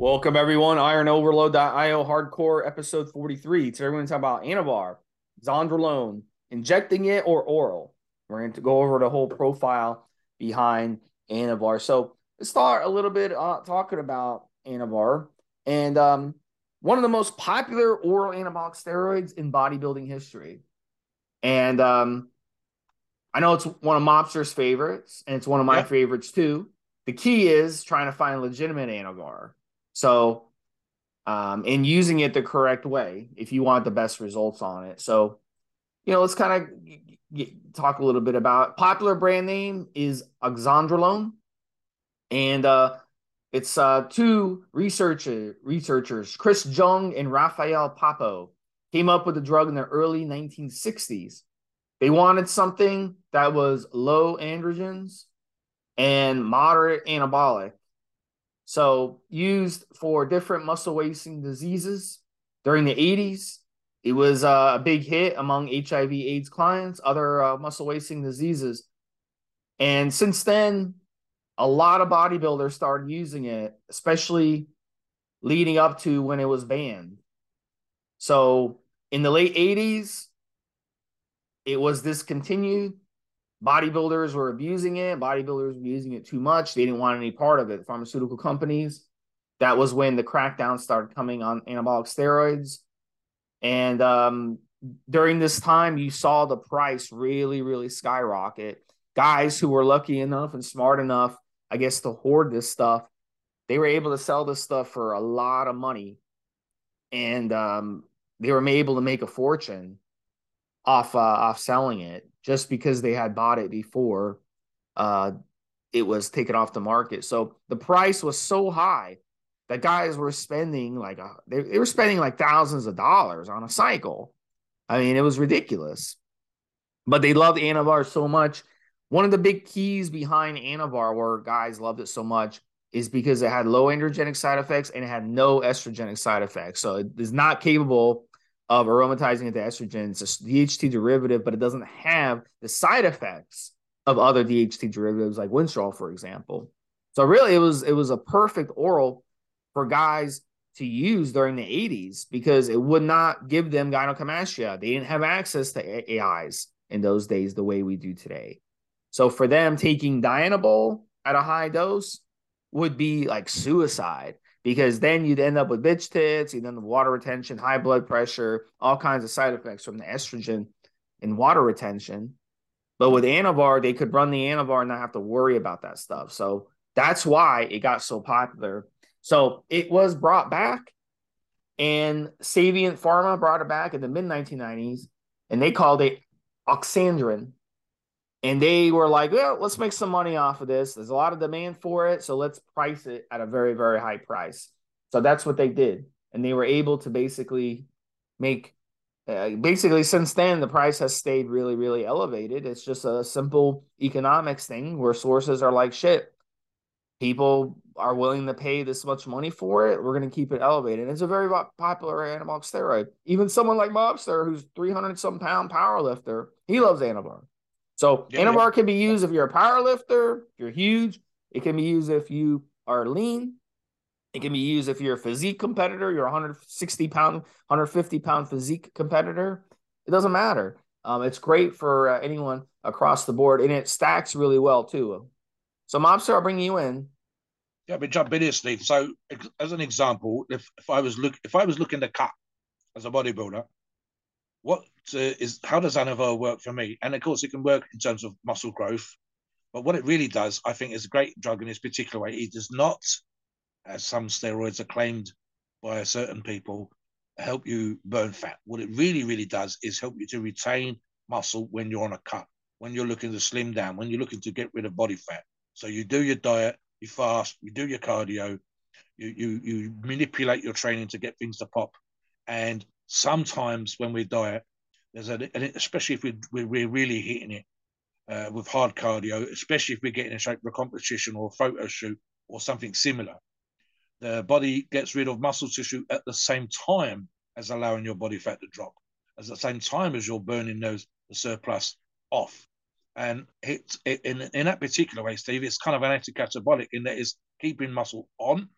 Welcome everyone, IronOverload.io Hardcore episode 43. Today we're going to talk about Anavar, Oxandrolone, injecting it or oral. We're going to go over the whole profile behind Anavar. So let's start a little bit uh, talking about Anavar. And um, one of the most popular oral anabolic steroids in bodybuilding history. And um, I know it's one of Mobster's favorites, and it's one of my favorites too. The key is trying to find legitimate Anavar so, um, and using it the correct way if you want the best results on it. So, you know, let's kind of talk a little bit about popular brand name is Oxandrolone, and uh, it's uh, two researcher researchers, Chris Jung and Raphael Pappo, came up with the drug in the early 1960s. They wanted something that was low androgens and moderate anabolic so used for different muscle wasting diseases during the 80s. It was uh, a big hit among HIV AIDS clients, other uh, muscle wasting diseases. And since then, a lot of bodybuilders started using it, especially leading up to when it was banned. So in the late 80s, it was discontinued bodybuilders were abusing it. Bodybuilders were using it too much. They didn't want any part of it. Pharmaceutical companies. That was when the crackdown started coming on anabolic steroids. And um, during this time, you saw the price really, really skyrocket. Guys who were lucky enough and smart enough, I guess, to hoard this stuff, they were able to sell this stuff for a lot of money. And um, they were able to make a fortune off uh, off selling it just because they had bought it before uh, it was taken off the market. So the price was so high that guys were spending like a, they, they were spending like thousands of dollars on a cycle. I mean, it was ridiculous. But they loved Anavar so much. One of the big keys behind Anavar, where guys loved it so much, is because it had low androgenic side effects and it had no estrogenic side effects. So it is not capable of aromatizing into estrogen. It's a DHT derivative, but it doesn't have the side effects of other DHT derivatives like Winstrol, for example. So really, it was it was a perfect oral for guys to use during the 80s because it would not give them gynecomastia. They didn't have access to AIs in those days the way we do today. So for them, taking Dianabol at a high dose would be like suicide because then you'd end up with bitch tits, you'd end up with water retention, high blood pressure, all kinds of side effects from the estrogen and water retention. But with Anavar, they could run the Anavar and not have to worry about that stuff. So that's why it got so popular. So it was brought back, and Savient Pharma brought it back in the mid 1990s, and they called it Oxandrin and they were like, well, let's make some money off of this. There's a lot of demand for it, so let's price it at a very, very high price. So that's what they did, and they were able to basically make. Uh, basically, since then, the price has stayed really, really elevated. It's just a simple economics thing where sources are like, shit, people are willing to pay this much money for it. We're going to keep it elevated. And It's a very popular anabolic steroid. Even someone like Mobster, who's 300 some pound power lifter, he loves Anavar. So yeah, Anavar yeah. can be used if you're a power lifter, you're huge. It can be used if you are lean. It can be used if you're a physique competitor, you're a 160 pound, 150 pound physique competitor. It doesn't matter. Um, it's great for uh, anyone across the board, and it stacks really well too. So, Mobster, I'll bring you in. Yeah, but jump in here, Steve. So, as an example, if, if I was look if I was looking to cut as a bodybuilder, what uh, is how does Anavar work for me? And of course, it can work in terms of muscle growth, but what it really does, I think, is a great drug in this particular way. It does not, as some steroids are claimed by certain people, help you burn fat. What it really, really does is help you to retain muscle when you're on a cut, when you're looking to slim down, when you're looking to get rid of body fat. So you do your diet, you fast, you do your cardio, You you you manipulate your training to get things to pop, and sometimes when we diet, there's a especially if we we're really hitting it uh, with hard cardio, especially if we're getting in shape for a competition or a photo shoot or something similar. The body gets rid of muscle tissue at the same time as allowing your body fat to drop, at the same time as you're burning those the surplus off. And it, it in, in that particular way, Steve, it's kind of an anti-catabolic in that it's keeping muscle on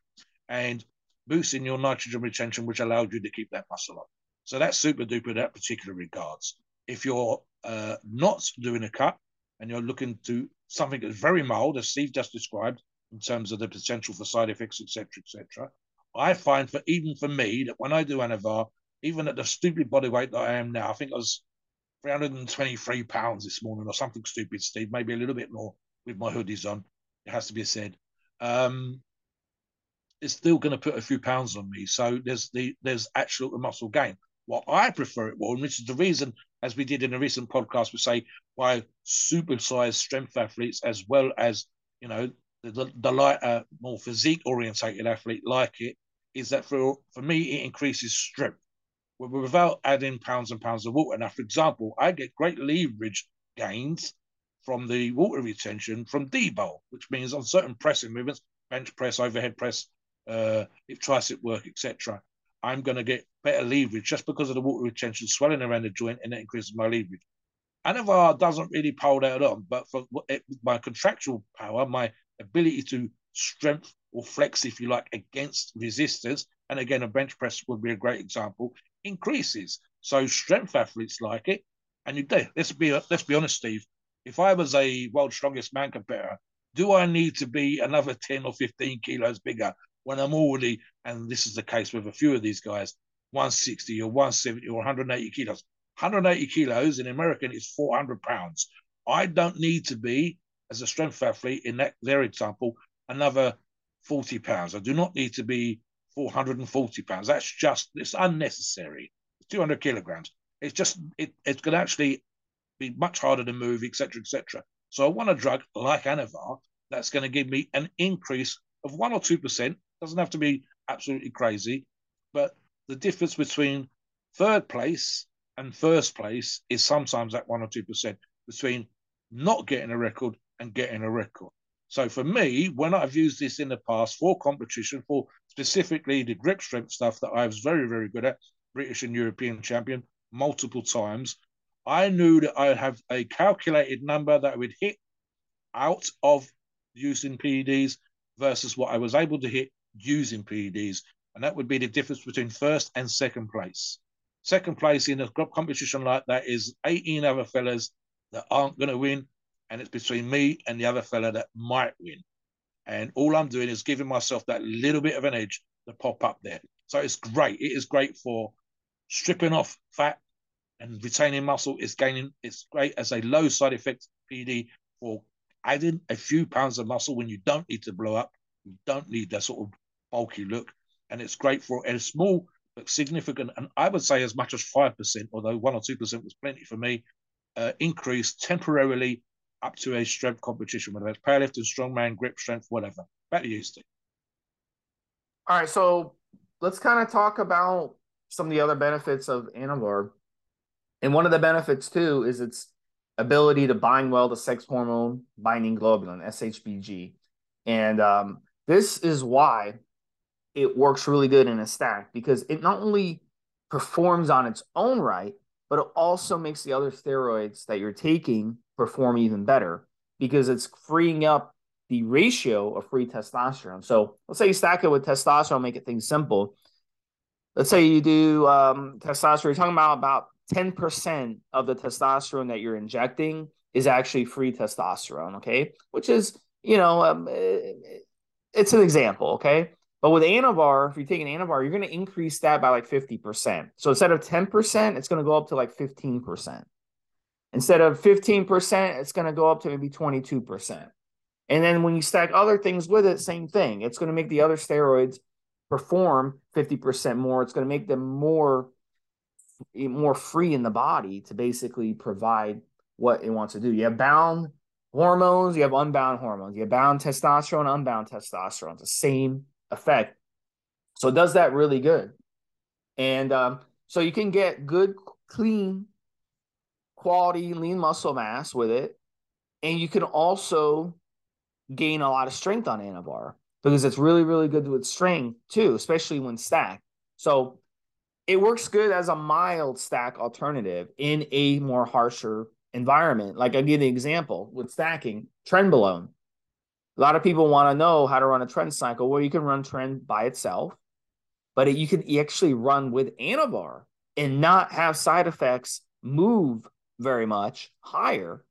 and boosting your nitrogen retention, which allowed you to keep that muscle on. So that's super duper in that particular regards. If you're uh, not doing a cut and you're looking to something that's very mild, as Steve just described, in terms of the potential for side effects, etc., etc., I find for even for me that when I do Anavar, even at the stupid body weight that I am now, I think I was 323 pounds this morning or something stupid, Steve, maybe a little bit more with my hoodies on. It has to be said. Um, it's still going to put a few pounds on me. So there's the there's actual muscle gain. What I prefer it more, and which is the reason, as we did in a recent podcast, we say why supersized strength athletes, as well as you know the, the lighter, more physique orientated athlete like it, is that for for me it increases strength without adding pounds and pounds of water. Now, for example, I get great leverage gains from the water retention from D-Bol, which means on certain pressing movements, bench press, overhead press, uh, if tricep work, etc., I'm going to get better leverage just because of the water retention swelling around the joint and it increases my leverage. Anavar doesn't really pole that on, but for it, my contractual power, my ability to strength or flex, if you like, against resistance, and again, a bench press would be a great example, increases. So strength athletes like it. And you do. let's be let's be honest, Steve. If I was a world strongest man competitor, do I need to be another 10 or 15 kilos bigger when I'm already, and this is the case with a few of these guys, 160 or 170 or 180 kilos. 180 kilos in American is 400 pounds. I don't need to be, as a strength athlete in that their example, another 40 pounds. I do not need to be 440 pounds. That's just it's unnecessary. 200 kilograms. It's just it, it's going to actually be much harder to move, etc., etc. So I want a drug like Anavar that's going to give me an increase of one or two percent. Doesn't have to be absolutely crazy, but the difference between third place and first place is sometimes that one or two percent between not getting a record and getting a record. So for me, when I've used this in the past for competition, for specifically the grip strength stuff that I was very, very good at, British and European champion multiple times, I knew that I'd have a calculated number that I would hit out of using PEDs versus what I was able to hit using PEDs. And that would be the difference between first and second place. Second place in a competition like that is 18 other fellas that aren't going to win and it's between me and the other fella that might win. And all I'm doing is giving myself that little bit of an edge to pop up there. So it's great. It is great for stripping off fat and retaining muscle. It's gaining. It's great as a low side effect PD for adding a few pounds of muscle when you don't need to blow up. You don't need that sort of bulky look, and it's great for a small but significant, and I would say as much as five percent, although one or two percent was plenty for me. Uh, increase temporarily up to a strength competition, whether it's powerlifting, strongman, grip strength, whatever. Back to you, Steve. All right, so let's kind of talk about some of the other benefits of Anavar. And one of the benefits too is its ability to bind well to sex hormone binding globulin, SHBG. And um, this is why it works really good in a stack because it not only performs on its own right, but it also makes the other steroids that you're taking perform even better because it's freeing up the ratio of free testosterone. So let's say you stack it with testosterone, make it things simple. Let's say you do um, testosterone, you're talking about about 10% of the testosterone that you're injecting is actually free testosterone, okay? Which is, you know, um, it's an example, okay? But with Anavar, if you take an Anavar, you're going to increase that by like 50%. So instead of 10%, it's going to go up to like 15%. Instead of 15%, it's going to go up to maybe 22%. And then when you stack other things with it, same thing. It's going to make the other steroids perform 50% more. It's going to make them more eh, more free in the body to basically provide what it wants to do. You have bound hormones, you have unbound hormones. You have bound testosterone, unbound testosterone. It's the same effect So it does that really good. And um, so you can get good, clean, quality lean muscle mass with it. And you can also gain a lot of strength on Anavar because it's really, really good with strength too, especially when stacked. So it works good as a mild stack alternative in a more harsher environment. Like I give the example with stacking, trenbolone. A lot of people want to know how to run a tren cycle. Well, you can run tren by itself, but it, you can actually run with Anavar and not have side effects move very much higher.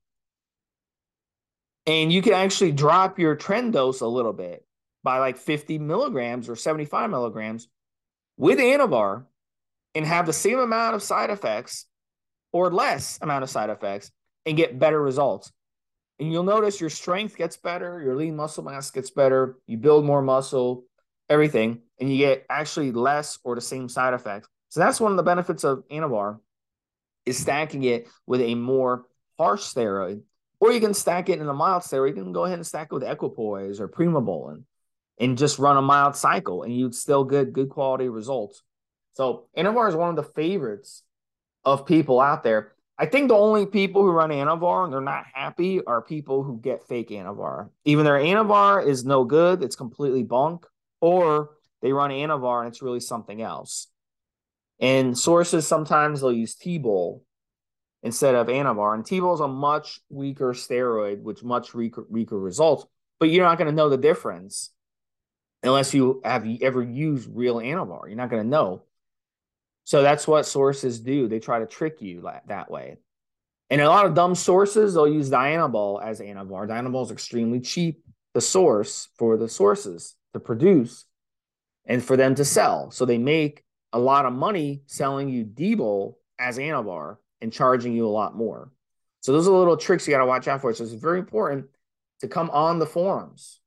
And you can actually drop your tren dose a little bit by like 50 milligrams or 75 milligrams with Anavar and have the same amount of side effects or less amount of side effects and get better results. And you'll notice your strength gets better, your lean muscle mass gets better, you build more muscle, everything, and you get actually less or the same side effects. So that's one of the benefits of Anavar is stacking it with a more harsh steroid, or you can stack it in a mild steroid. You can go ahead and stack it with equipoise or primobolan and just run a mild cycle, and you'd still get good quality results. So Anavar is one of the favorites of people out there. I think the only people who run Anavar and they're not happy are people who get fake Anavar. Even their Anavar is no good, it's completely bunk, or they run Anavar and it's really something else. And sources sometimes they'll use T-Bol instead of Anavar. And T-Bol is a much weaker steroid with much weaker, weaker results, but you're not going to know the difference unless you have ever used real Anavar. You're not going to know. So that's what sources do. They try to trick you that way. And a lot of dumb sources, they'll use Dianabol as Anavar. Dianabol is extremely cheap, the source for the sources to produce and for them to sell. So they make a lot of money selling you D-Bol as Anavar and charging you a lot more. So those are little tricks you got to watch out for. So it's very important to come on the forums.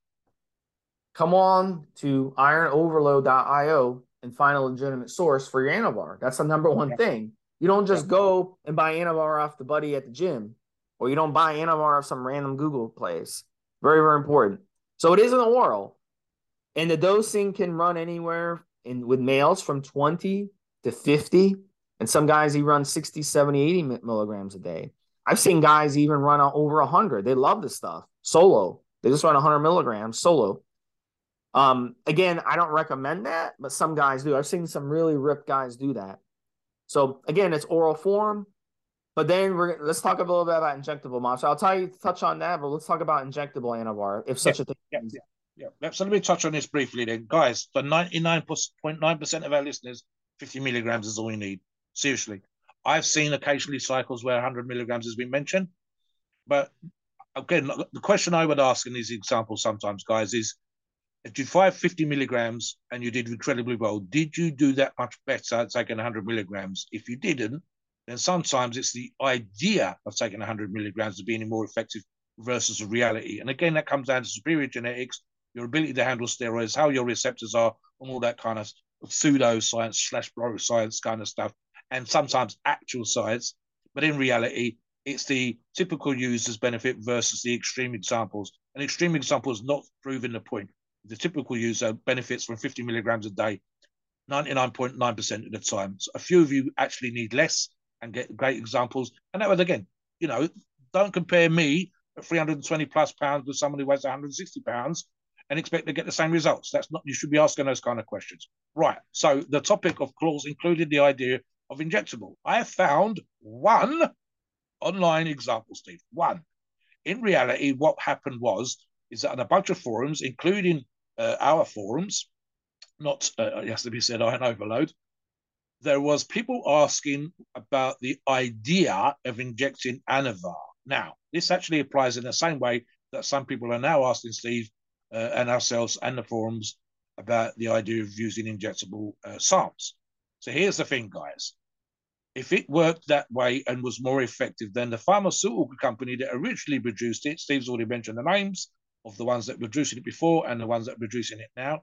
Come on to ironoverload.io and find a legitimate source for your Anavar. That's the number one yeah. thing. You don't just yeah. go and buy Anavar off the buddy at the gym, or you don't buy Anavar off some random Google place. Very, very important. So it is an oral, and the dosing can run anywhere in with males from 20 to 50. And some guys he runs 60, 70, 80 milligrams a day. I've seen guys even run over 100. They love this stuff solo. They just run 100 milligrams solo. Um, again, I don't recommend that, but some guys do. I've seen some really ripped guys do that. So again, it's oral form, but then we're let's talk a little bit about injectable mob. So I'll tell you touch on that, but let's talk about injectable anavar if such yeah, a thing. Yeah, yeah, yeah. So let me touch on this briefly then, guys. For ninety nine point nine percent of our listeners, fifty milligrams is all you need. Seriously, I've seen occasionally cycles where hundred milligrams has been mentioned, but again, the question I would ask in these examples sometimes, guys, is if you five 50 milligrams and you did incredibly well, did you do that much better taking 100 milligrams? If you didn't, then sometimes it's the idea of taking 100 milligrams of being more effective versus the reality. And again, that comes down to superior genetics, your ability to handle steroids, how your receptors are, and all that kind of pseudo science slash science kind of stuff, and sometimes actual science. But in reality, it's the typical user's benefit versus the extreme examples. And extreme examples not proving the point the typical user benefits from 50 milligrams a day 99.9% of the time. So a few of you actually need less and get great examples. And that was again, you know, don't compare me at 320 plus pounds with someone who weighs 160 pounds and expect to get the same results. That's not you should be asking those kind of questions. Right. So the topic of course included the idea of injectable. I have found one online example, Steve. One. In reality, what happened was is that on a bunch of forums, including uh, our forums, not uh, it has to be said iron overload, there was people asking about the idea of injecting Anavar. Now, this actually applies in the same way that some people are now asking Steve uh, and ourselves and the forums about the idea of using injectable uh, SARMs. So here's the thing, guys. If it worked that way and was more effective than the pharmaceutical company that originally produced it, Steve's already mentioned the names, of the ones that were producing it before and the ones that are producing it now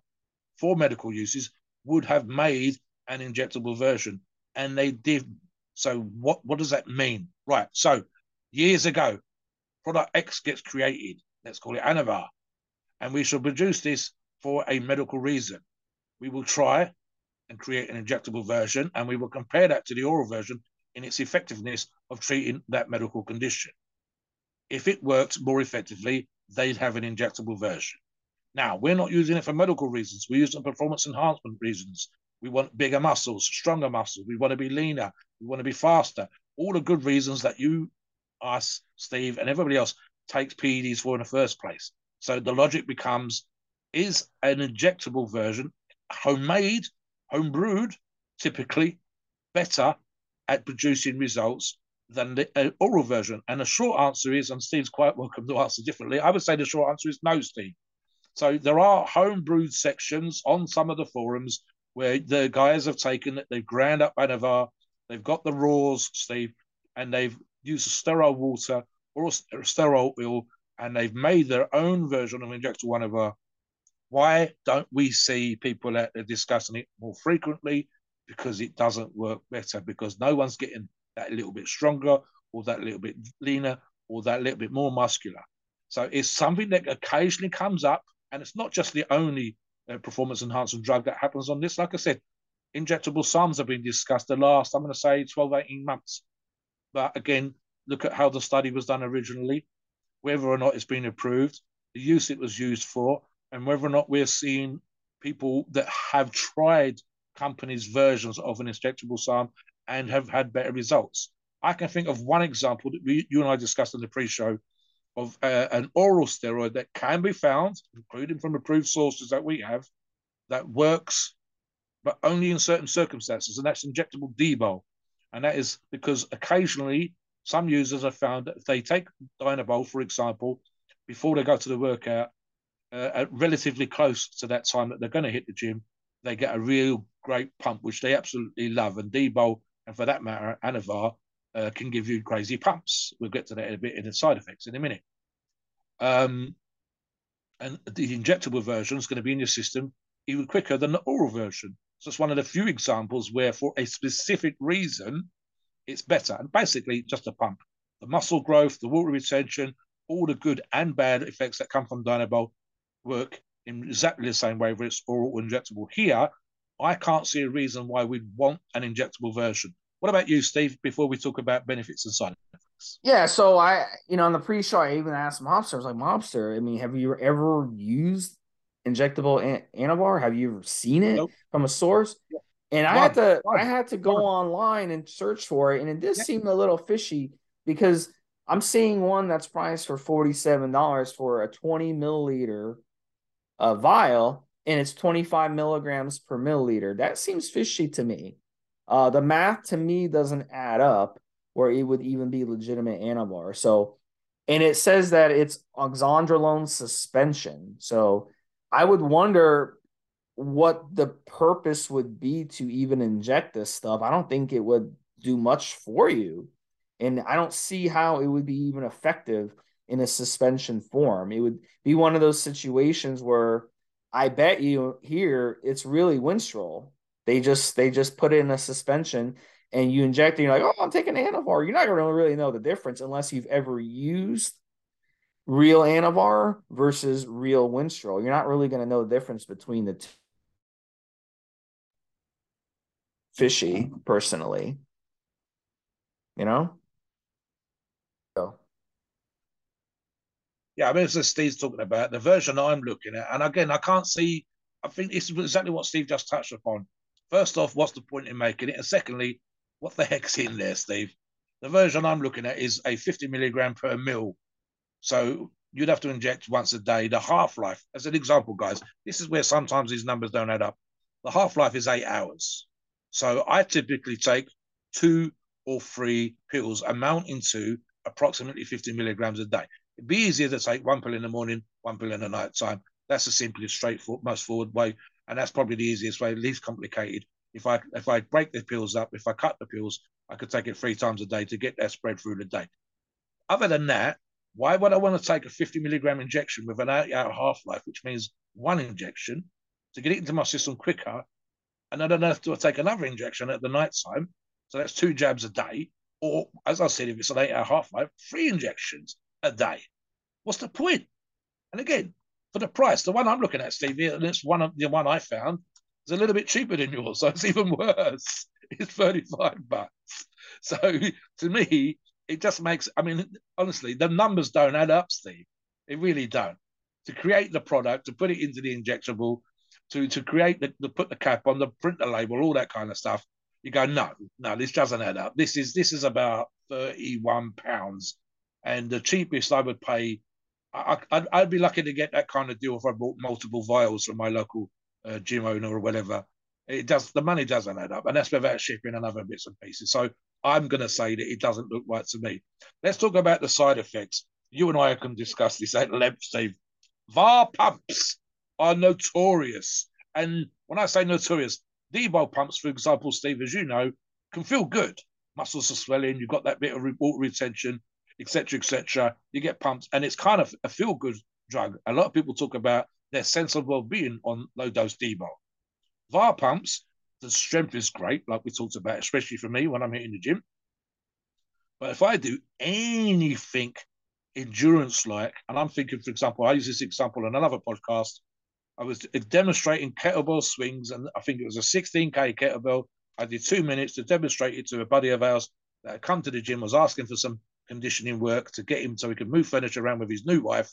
for medical uses would have made an injectable version. And they did. So what, what does that mean? Right. So years ago, product X gets created. Let's call it Anavar. And we shall produce this for a medical reason. we will try and create an injectable version, and we will compare that to the oral version in its effectiveness of treating that medical condition. If it works more effectively, they'd have an injectable version. Now, we're not using it for medical reasons. We use it for performance enhancement reasons. We want bigger muscles, stronger muscles. We want to be leaner. We want to be faster. All the good reasons that you, us, Steve, and everybody else takes PEDs for in the first place. So the logic becomes is an injectable version, homemade, home brewed, typically better at producing results than the uh, oral version? And the short answer is, and Steve's quite welcome to answer differently, I would say the short answer is no, Steve. So there are home brewed sections on some of the forums where the guys have taken it, they've ground up Anavar, they've got the raws, Steve, and they've used sterile water or sterile oil, and they've made their own version of injectable Anavar. Why don't we see people out there discussing it more frequently? Because it doesn't work better, because no one's getting that little bit stronger or that little bit leaner or that little bit more muscular. So it's something that occasionally comes up, and it's not just the only uh, performance enhancing drug that happens on this. Like I said, injectable SARMs have been discussed the last, I'm going to say, 12, 18 months. But again, look at how the study was done originally, whether or not it's been approved, the use it was used for, and whether or not we're seeing people that have tried companies' versions of an injectable SARM and have had better results. I can think of one example that we, you and I discussed in the pre-show of uh, an oral steroid that can be found, including from approved sources that we have, that works, but only in certain circumstances, and that's injectable Debol. And that is because occasionally some users have found that if they take Dianabol, for example, before they go to the workout, uh, relatively close to that time that they're going to hit the gym, they get a real great pump, which they absolutely love. And Debol, and for that matter, Anavar, uh, can give you crazy pumps. We'll get to that in a bit in the side effects in a minute. Um, and the injectable version is going to be in your system even quicker than the oral version. So it's one of the few examples where, for a specific reason, it's better. And basically, just a pump. The muscle growth, the water retention, all the good and bad effects that come from Dianabol work in exactly the same way, whether it's oral or injectable. Here, I can't see a reason why we'd want an injectable version. What about you, Steve, before we talk about benefits and side effects? Yeah, so I, you know, on the pre-show, I even asked Mobster, I was like, Mobster, I mean, have you ever used injectable an- Anavar? Have you ever seen it nope. from a source? Yeah. And I had to, I had to go online and search for it, and it did yeah. seem a little fishy because I'm seeing one that's priced for forty-seven dollars for a twenty milliliter uh, vial, and it's twenty-five milligrams per milliliter. That seems fishy to me. Uh, the math to me doesn't add up where it would even be legitimate Anavar. So, and it says that it's oxandrolone suspension. So, I would wonder what the purpose would be to even inject this stuff. I don't think it would do much for you. And I don't see how it would be even effective in a suspension form. It would be one of those situations where I bet you here it's really Winstrol they just they just put it in a suspension and you inject it. You're like, oh, I'm taking Anavar. You're not going to really know the difference unless you've ever used real Anavar versus real Winstrol. You're not really going to know the difference between the two. Fishy, personally, you know. So. Yeah, I mean, as Steve's talking about the version I'm looking at, and again, I can't see. I think this is exactly what Steve just touched upon. First off, what's the point in making it? And secondly, what the heck's in there, Steve? The version I'm looking at is a 50 milligram per mil. So you'd have to inject once a day. The half life, as an example, guys, this is where sometimes these numbers don't add up. The half life is eight hours. So I typically take two or three pills amounting to approximately 50 milligrams a day. It'd be easier to take one pill in the morning, one pill in the night time. That's the simplest, straightforward, most forward way and that's probably the easiest way, least complicated. If I if I break the pills up, if I cut the pills, I could take it three times a day to get that spread through the day. Other than that, why would I want to take a 50 milligram injection with an eight hour half life, which means one injection to get it into my system quicker? And I have to take another injection at the night time. So that's two jabs a day. Or, as I said, if it's an eight hour half life, three injections a day. What's the point? And again, for the price. The one I'm looking at, Stevie, and it's one of the one I found, is a little bit cheaper than yours, so it's even worse. It's 35 bucks. So to me, it just makes, I mean, honestly, the numbers don't add up, Steve. It really don't. To create the product, to put it into the injectable, to to create the, to put the cap on, the print the label, all that kind of stuff. You go, no, no, this doesn't add up. This is this is about 31 pounds. And the cheapest I would pay I, I'd, I'd, be lucky to get that kind of deal if I bought multiple vials from my local uh, gym owner or whatever. It does the money doesn't add up, and that's without shipping and other bits and pieces. So I'm going to say that it doesn't look right to me. Let's talk about the side effects. You and I can discuss this at length, Steve. VAR pumps are notorious, and when I say notorious, Debo pumps, for example, Steve, as you know, can feel good. Muscles are swelling. You've got that bit of water retention etc., etc. You get pumped, and it's kind of a feel good drug. A lot of people talk about their sense of well being on low dose Debo. VAR pumps, the strength is great, like we talked about, especially for me when I'm hitting the gym. But if I do anything endurance like, and I'm thinking, for example, I use this example in another podcast. I was demonstrating kettlebell swings, and I think it was a 16k kettlebell. I did two minutes to demonstrate it to a buddy of ours that had come to the gym, was asking for some conditioning work to get him so he could move furniture around with his new wife.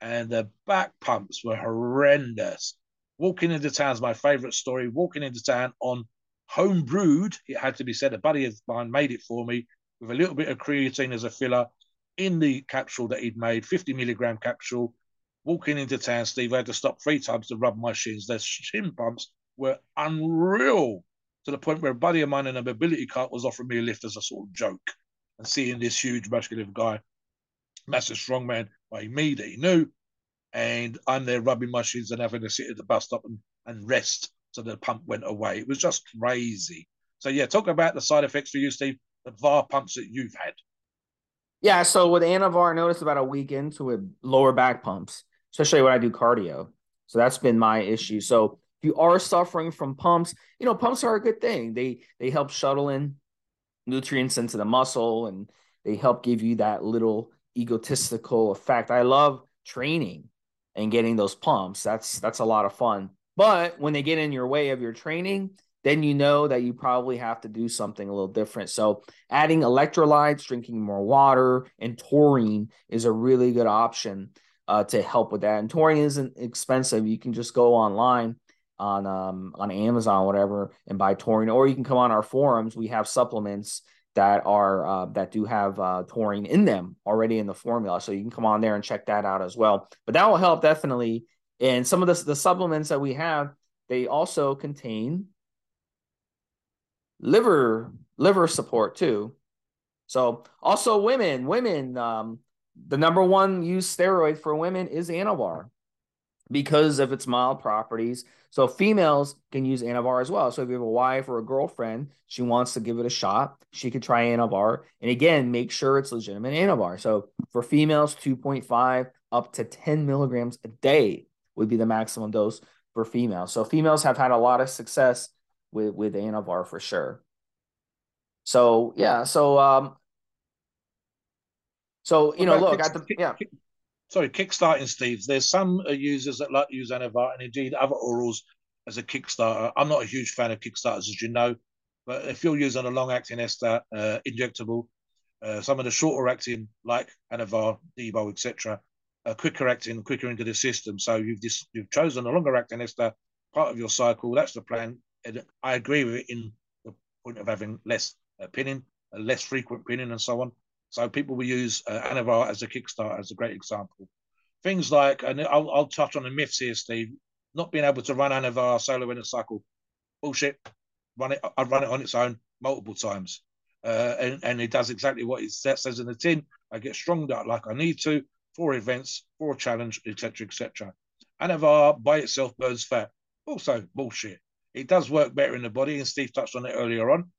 And the back pumps were horrendous. Walking into town is my favorite story. Walking into town on home brewed, it had to be said, a buddy of mine made it for me with a little bit of creatine as a filler in the capsule that he'd made, 50 milligram capsule. Walking into town, Steve, I had to stop three times to rub my shins. Their shin pumps were unreal to the point where a buddy of mine in a mobility cart was offering me a lift as a sort of joke and seeing this huge muscular guy, massive strong man by me that he knew, and I'm there rubbing my shins and having to sit at the bus stop and, and rest so the pump went away. It was just crazy. So yeah, talk about the side effects for you, Steve, the VAR pumps that you've had. Yeah, so with Anavar, I noticed about a week into it, lower back pumps, especially when I do cardio. So that's been my issue. So if you are suffering from pumps, you know, pumps are a good thing. They they help shuttle in nutrients into the muscle and they help give you that little egotistical effect. I love training and getting those pumps. That's that's a lot of fun. But when they get in your way of your training, then you know that you probably have to do something a little different. So adding electrolytes, drinking more water, and taurine is a really good option uh, to help with that. And taurine isn't expensive. You can just go online on um, on Amazon, whatever, and buy taurine, or you can come on our forums. We have supplements that are uh, that do have uh, taurine in them already in the formula, so you can come on there and check that out as well. But that will help definitely. And some of the the supplements that we have, they also contain liver liver support too. So also women, women, um, the number one used steroid for women is Anavar because of its mild properties. So females can use Anavar as well. So if you have a wife or a girlfriend, she wants to give it a shot, she could try Anavar. And again, make sure it's legitimate Anavar. So for females, 2.5 up to 10 milligrams a day would be the maximum dose for females. So females have had a lot of success with with Anavar for sure. So yeah, so um, so you know, look at the yeah sorry, kickstarting Steve's. There's some uh, users that like to use Anavar and indeed other orals as a Kickstarter. I'm not a huge fan of Kickstarters, as you know, but if you're using a long acting ester uh, injectable, uh, some of the shorter acting like Anavar, Debo, etc., uh, quicker acting, quicker into the system. So you've you've chosen a longer acting ester part of your cycle. That's the plan. And I agree with it in the point of having less uh, pinning, less frequent pinning, and so on. So people will use uh, Anavar as a Kickstarter as a great example. Things like, and I'll, I'll touch on the myths here, Steve. Not being able to run Anavar solo in a cycle, bullshit. Run it. I run it on its own multiple times, uh, and and it does exactly what it says in the tin. I get stronged up like I need to for events, for a challenge, etc., etc. Anavar by itself burns fat. Also bullshit. It does work better in the body, and Steve touched on it earlier on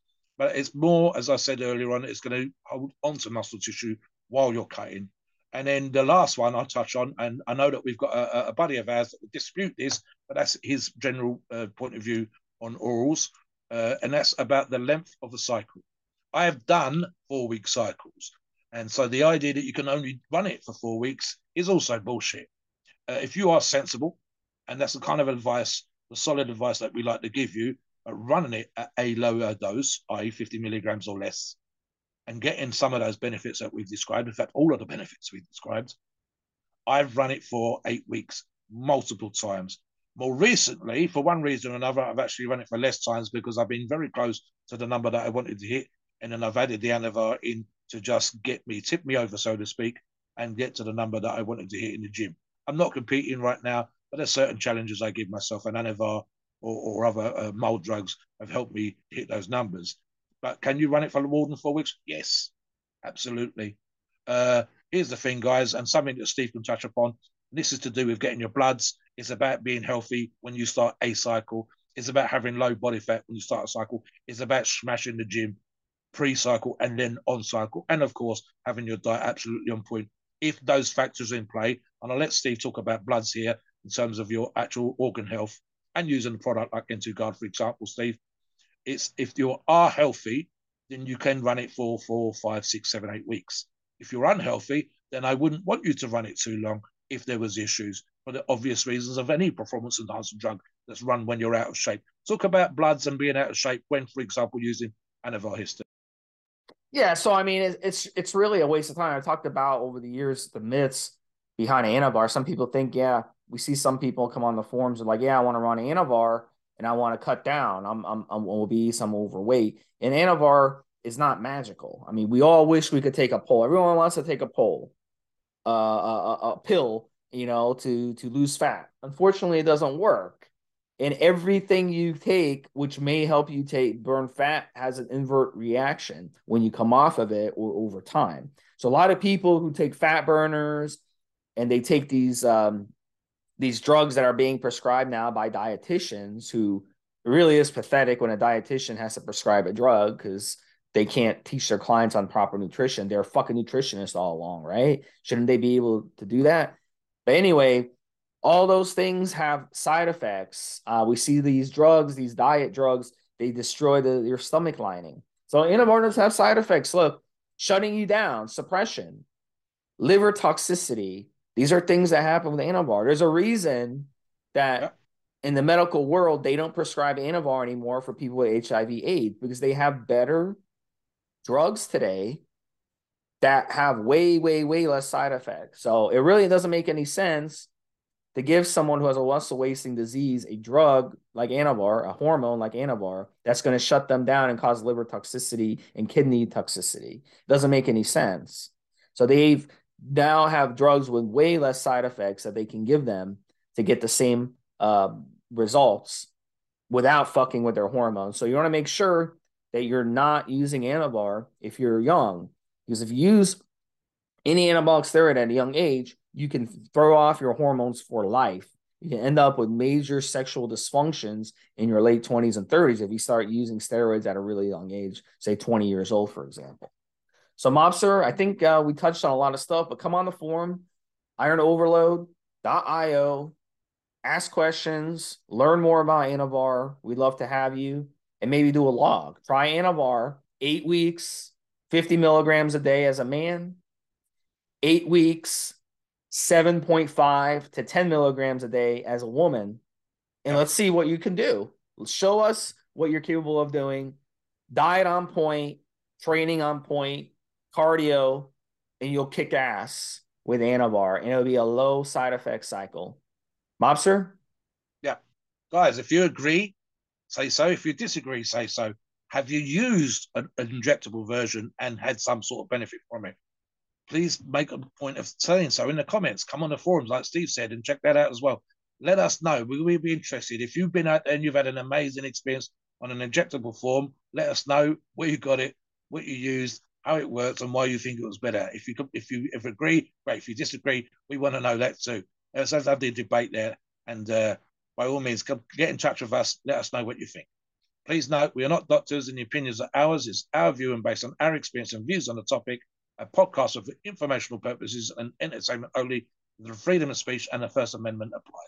but it's more, as I said earlier on, it's going to hold onto muscle tissue while you're cutting. And then the last one I'll touch on, and I know that we've got a, a buddy of ours that would dispute this, but that's his general uh, point of view on orals, uh, and that's about the length of the cycle. I have done four week cycles, and so the idea that you can only run it for four weeks is also bullshit. Uh, if you are sensible, and that's the kind of advice the solid advice that we like to give you, running it at a lower dose, i.e., 50 milligrams or less, and getting some of those benefits that we've described. In fact, all of the benefits we've described. I've run it for eight weeks, multiple times. More recently, for one reason or another, I've actually run it for less times because I've been very close to the number that I wanted to hit. And then I've added the Anavar in to just get me, tip me over, so to speak, and get to the number that I wanted to hit in the gym. I'm not competing right now, but there's certain challenges I give myself, and Anavar or, or other uh, mold drugs have helped me hit those numbers. But can you run it for more than four weeks? Yes, absolutely. Uh, here's the thing, guys, and something that Steve can touch upon. This is to do with getting your bloods. It's about being healthy when you start a cycle. It's about having low body fat when you start a cycle. It's about smashing the gym pre-cycle and then on cycle, and of course having your diet absolutely on point. If those factors are in play, and I'll let Steve talk about bloods here in terms of your actual organ health and using a product like N2 for example, Steve. It's if you are healthy, then you can run it for four, five, six, seven, eight weeks. If you're unhealthy, then I wouldn't want you to run it too long if there was issues for the obvious reasons of any performance enhancing drug that's run when you're out of shape. Talk about bloods and being out of shape when, for example, using anavar history. Yeah, so I mean, it's it's really a waste of time. I talked about over the years the myths behind Anavar. Some people think, yeah, we see some people come on the forums and like, yeah, I want to run Anavar and I want to cut down. I'm I'm I'm obese, I'm overweight. And Anavar is not magical. I mean, we all wish we could take a poll. Everyone wants to take a poll, uh, a, a, a pill, you know, to to lose fat. Unfortunately, it doesn't work. And everything you take, which may help you take burn fat, has an invert reaction when you come off of it or over time. So a lot of people who take fat burners and they take these um, these drugs that are being prescribed now by dietitians, who really is pathetic when a dietitian has to prescribe a drug because they can't teach their clients on proper nutrition. They're fucking nutritionists all along, right? Shouldn't they be able to do that? But anyway, all those things have side effects. Uh, we see these drugs, these diet drugs, they destroy the, your stomach lining. So antibiotics have side effects. Look, shutting you down, suppression, liver toxicity. These are things that happen with Anavar. There's a reason that yeah. in the medical world they don't prescribe Anavar anymore for people with HIV/AIDS because they have better drugs today that have way, way, way less side effects. So it really doesn't make any sense to give someone who has a muscle wasting disease a drug like Anavar, a hormone like Anavar, that's going to shut them down and cause liver toxicity and kidney toxicity. It doesn't make any sense. So they've now have drugs with way less side effects that they can give them to get the same uh, results without fucking with their hormones. So you want to make sure that you're not using Anavar if you're young, because if you use any anabolic steroid at a young age, you can throw off your hormones for life. You can end up with major sexual dysfunctions in your late 20s and 30s if you start using steroids at a really young age, say 20 years old, for example. So, Mobster, I think uh, we touched on a lot of stuff, but come on the forum, ironoverload.io, ask questions, learn more about Anavar. We'd love to have you and maybe do a log. Try Anavar, eight weeks, 50 milligrams a day as a man, eight weeks, 7.5 to 10 milligrams a day as a woman. And let's see what you can do. Show us what you're capable of doing. Diet on point, training on point, cardio, and you'll kick ass with Anavar. And it'll be a low side effect cycle. Mobster? Yeah. Guys, if you agree, say so. If you disagree, say so. Have you used an, an injectable version and had some sort of benefit from it? Please make a point of saying so in the comments. Come on the forums, like Steve said, and check that out as well. Let us know. We will be interested. If you've been out there and you've had an amazing experience on an injectable form, let us know where you got it, what you used, how it works, and why you think it was better. If you if you if agree, great. If you disagree, we want to know that too. Let's have the debate there, and uh, by all means, come get in touch with us. Let us know what you think. Please note, we are not doctors, and the opinions are ours. It's our view and based on our experience and views on the topic. A podcast for informational purposes and entertainment only. The freedom of speech and the First Amendment apply.